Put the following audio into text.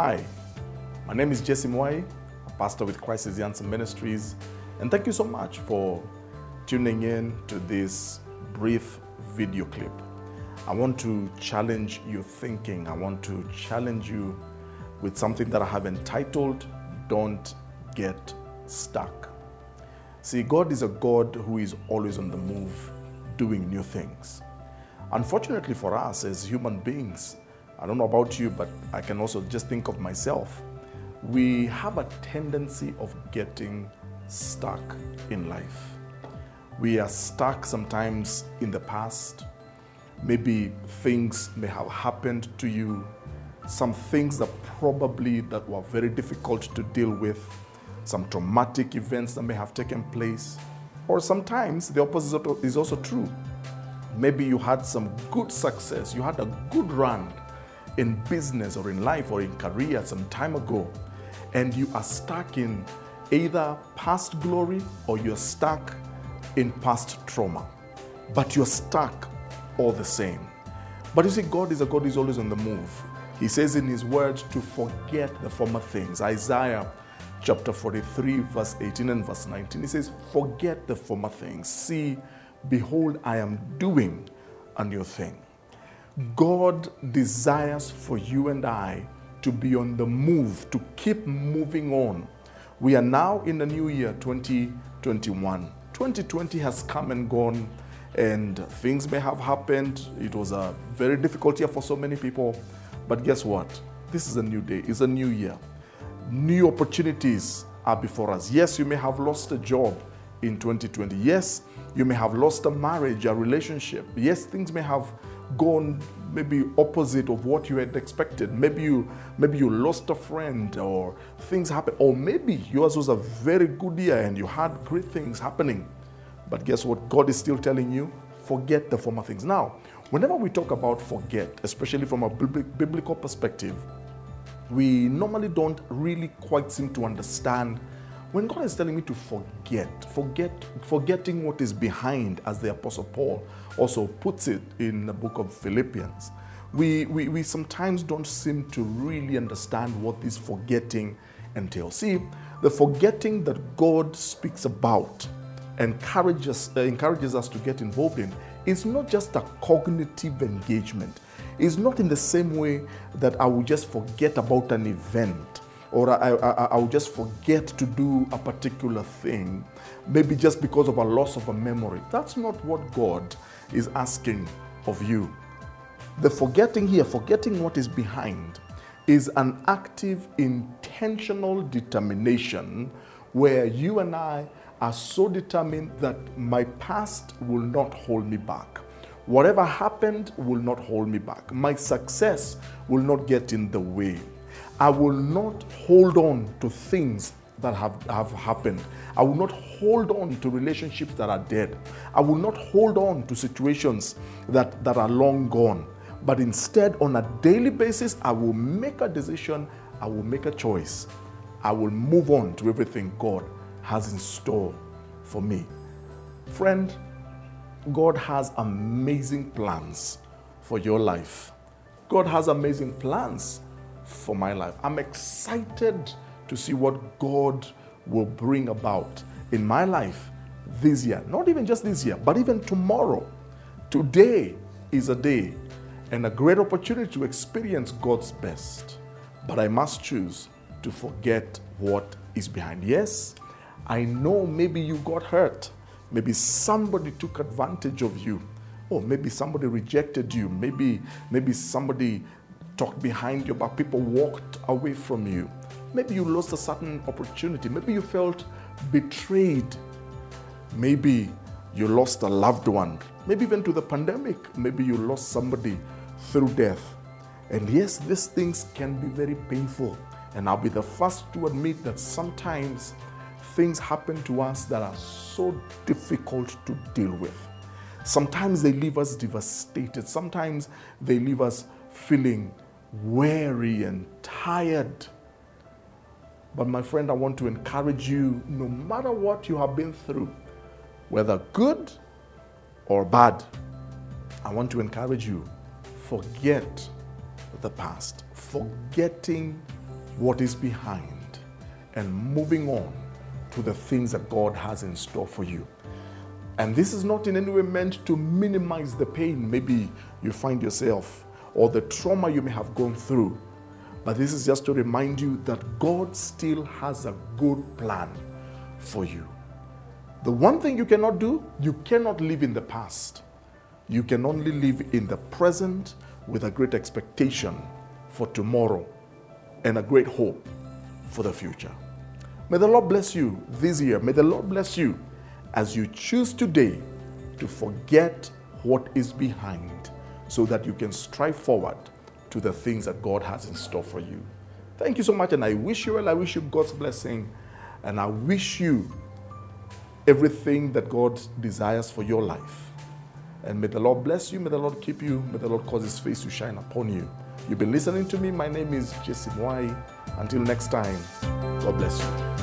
Hi, my name is Jesse Mwai, a pastor with Christ is the Answer Ministries, and thank you so much for tuning in to this brief video clip. I want to challenge your thinking. I want to challenge you with something that I have entitled Don't Get Stuck. See, God is a God who is always on the move, doing new things. Unfortunately for us as human beings, I don't know about you, but I can also just think of myself. We have a tendency of getting stuck in life. We are stuck sometimes in the past. Maybe things may have happened to you, some things that probably that were very difficult to deal with, some traumatic events that may have taken place. Or sometimes the opposite is also true. Maybe you had some good success, you had a good run in business or in life or in career some time ago, and you are stuck in either past glory or you're stuck in past trauma. But you're stuck all the same. But you see, God is a God who's always on the move. He says in His word to forget the former things. Isaiah chapter 43, verse 18 and verse 19. He says, Forget the former things. See, behold, I am doing a new thing. God desires for you and I to be on the move, to keep moving on. We are now in the new year 2021. 2020 has come and gone, and things may have happened. It was a very difficult year for so many people. But guess what? This is a new day, it's a new year. New opportunities are before us. Yes, you may have lost a job in 2020. Yes, you may have lost a marriage, a relationship. Yes, things may have gone maybe opposite of what you had expected. Maybe you maybe you lost a friend or things happen. Or maybe yours was a very good year and you had great things happening. But guess what? God is still telling you, forget the former things. Now, whenever we talk about forget, especially from a biblical perspective, we normally don't really quite seem to understand when God is telling me to forget, forget, forgetting what is behind, as the Apostle Paul also puts it in the book of Philippians, we, we, we sometimes don't seem to really understand what this forgetting entails. See, the forgetting that God speaks about encourages, uh, encourages us to get involved in is not just a cognitive engagement. It's not in the same way that I will just forget about an event or I, I, I will just forget to do a particular thing, maybe just because of a loss of a memory. That's not what God is asking of you. The forgetting here, forgetting what is behind, is an active, intentional determination where you and I are so determined that my past will not hold me back. Whatever happened will not hold me back. My success will not get in the way. I will not hold on to things that have, have happened. I will not hold on to relationships that are dead. I will not hold on to situations that, that are long gone. But instead, on a daily basis, I will make a decision, I will make a choice. I will move on to everything God has in store for me. Friend, God has amazing plans for your life. God has amazing plans for my life. I'm excited to see what God will bring about in my life this year. Not even just this year, but even tomorrow. Today is a day and a great opportunity to experience God's best. But I must choose to forget what is behind. Yes, I know maybe you got hurt. Maybe somebody took advantage of you. Or maybe somebody rejected you. Maybe, maybe somebody talked behind your back, people walked away from you. Maybe you lost a certain opportunity. Maybe you felt betrayed. Maybe you lost a loved one. Maybe even to the pandemic. Maybe you lost somebody through death. And yes, these things can be very painful. And I'll be the first to admit that sometimes things happen to us that are so difficult to deal with. Sometimes they leave us devastated. Sometimes they leave us feeling weary and tired. But my friend, I want to encourage you no matter what you have been through, whether good or bad, I want to encourage you forget the past. Forgetting what is behind and moving on to the things that God has in store for you. And this is not in any way meant to minimize the pain maybe you find yourself or the trauma you may have gone through. But this is just to remind you that God still has a good plan for you. The one thing you cannot do, you cannot live in the past. You can only live in the present with a great expectation for tomorrow and a great hope for the future. May the Lord bless you this year. May the Lord bless you as you choose today to forget what is behind so that you can strive forward to the things that God has in store for you. Thank you so much, and I wish you well. I wish you God's blessing, and I wish you everything that God desires for your life. And may the Lord bless you, may the Lord keep you, may the Lord cause his face to shine upon you. You've been listening to me. My name is Jesse Mwai. Until next time, God bless you.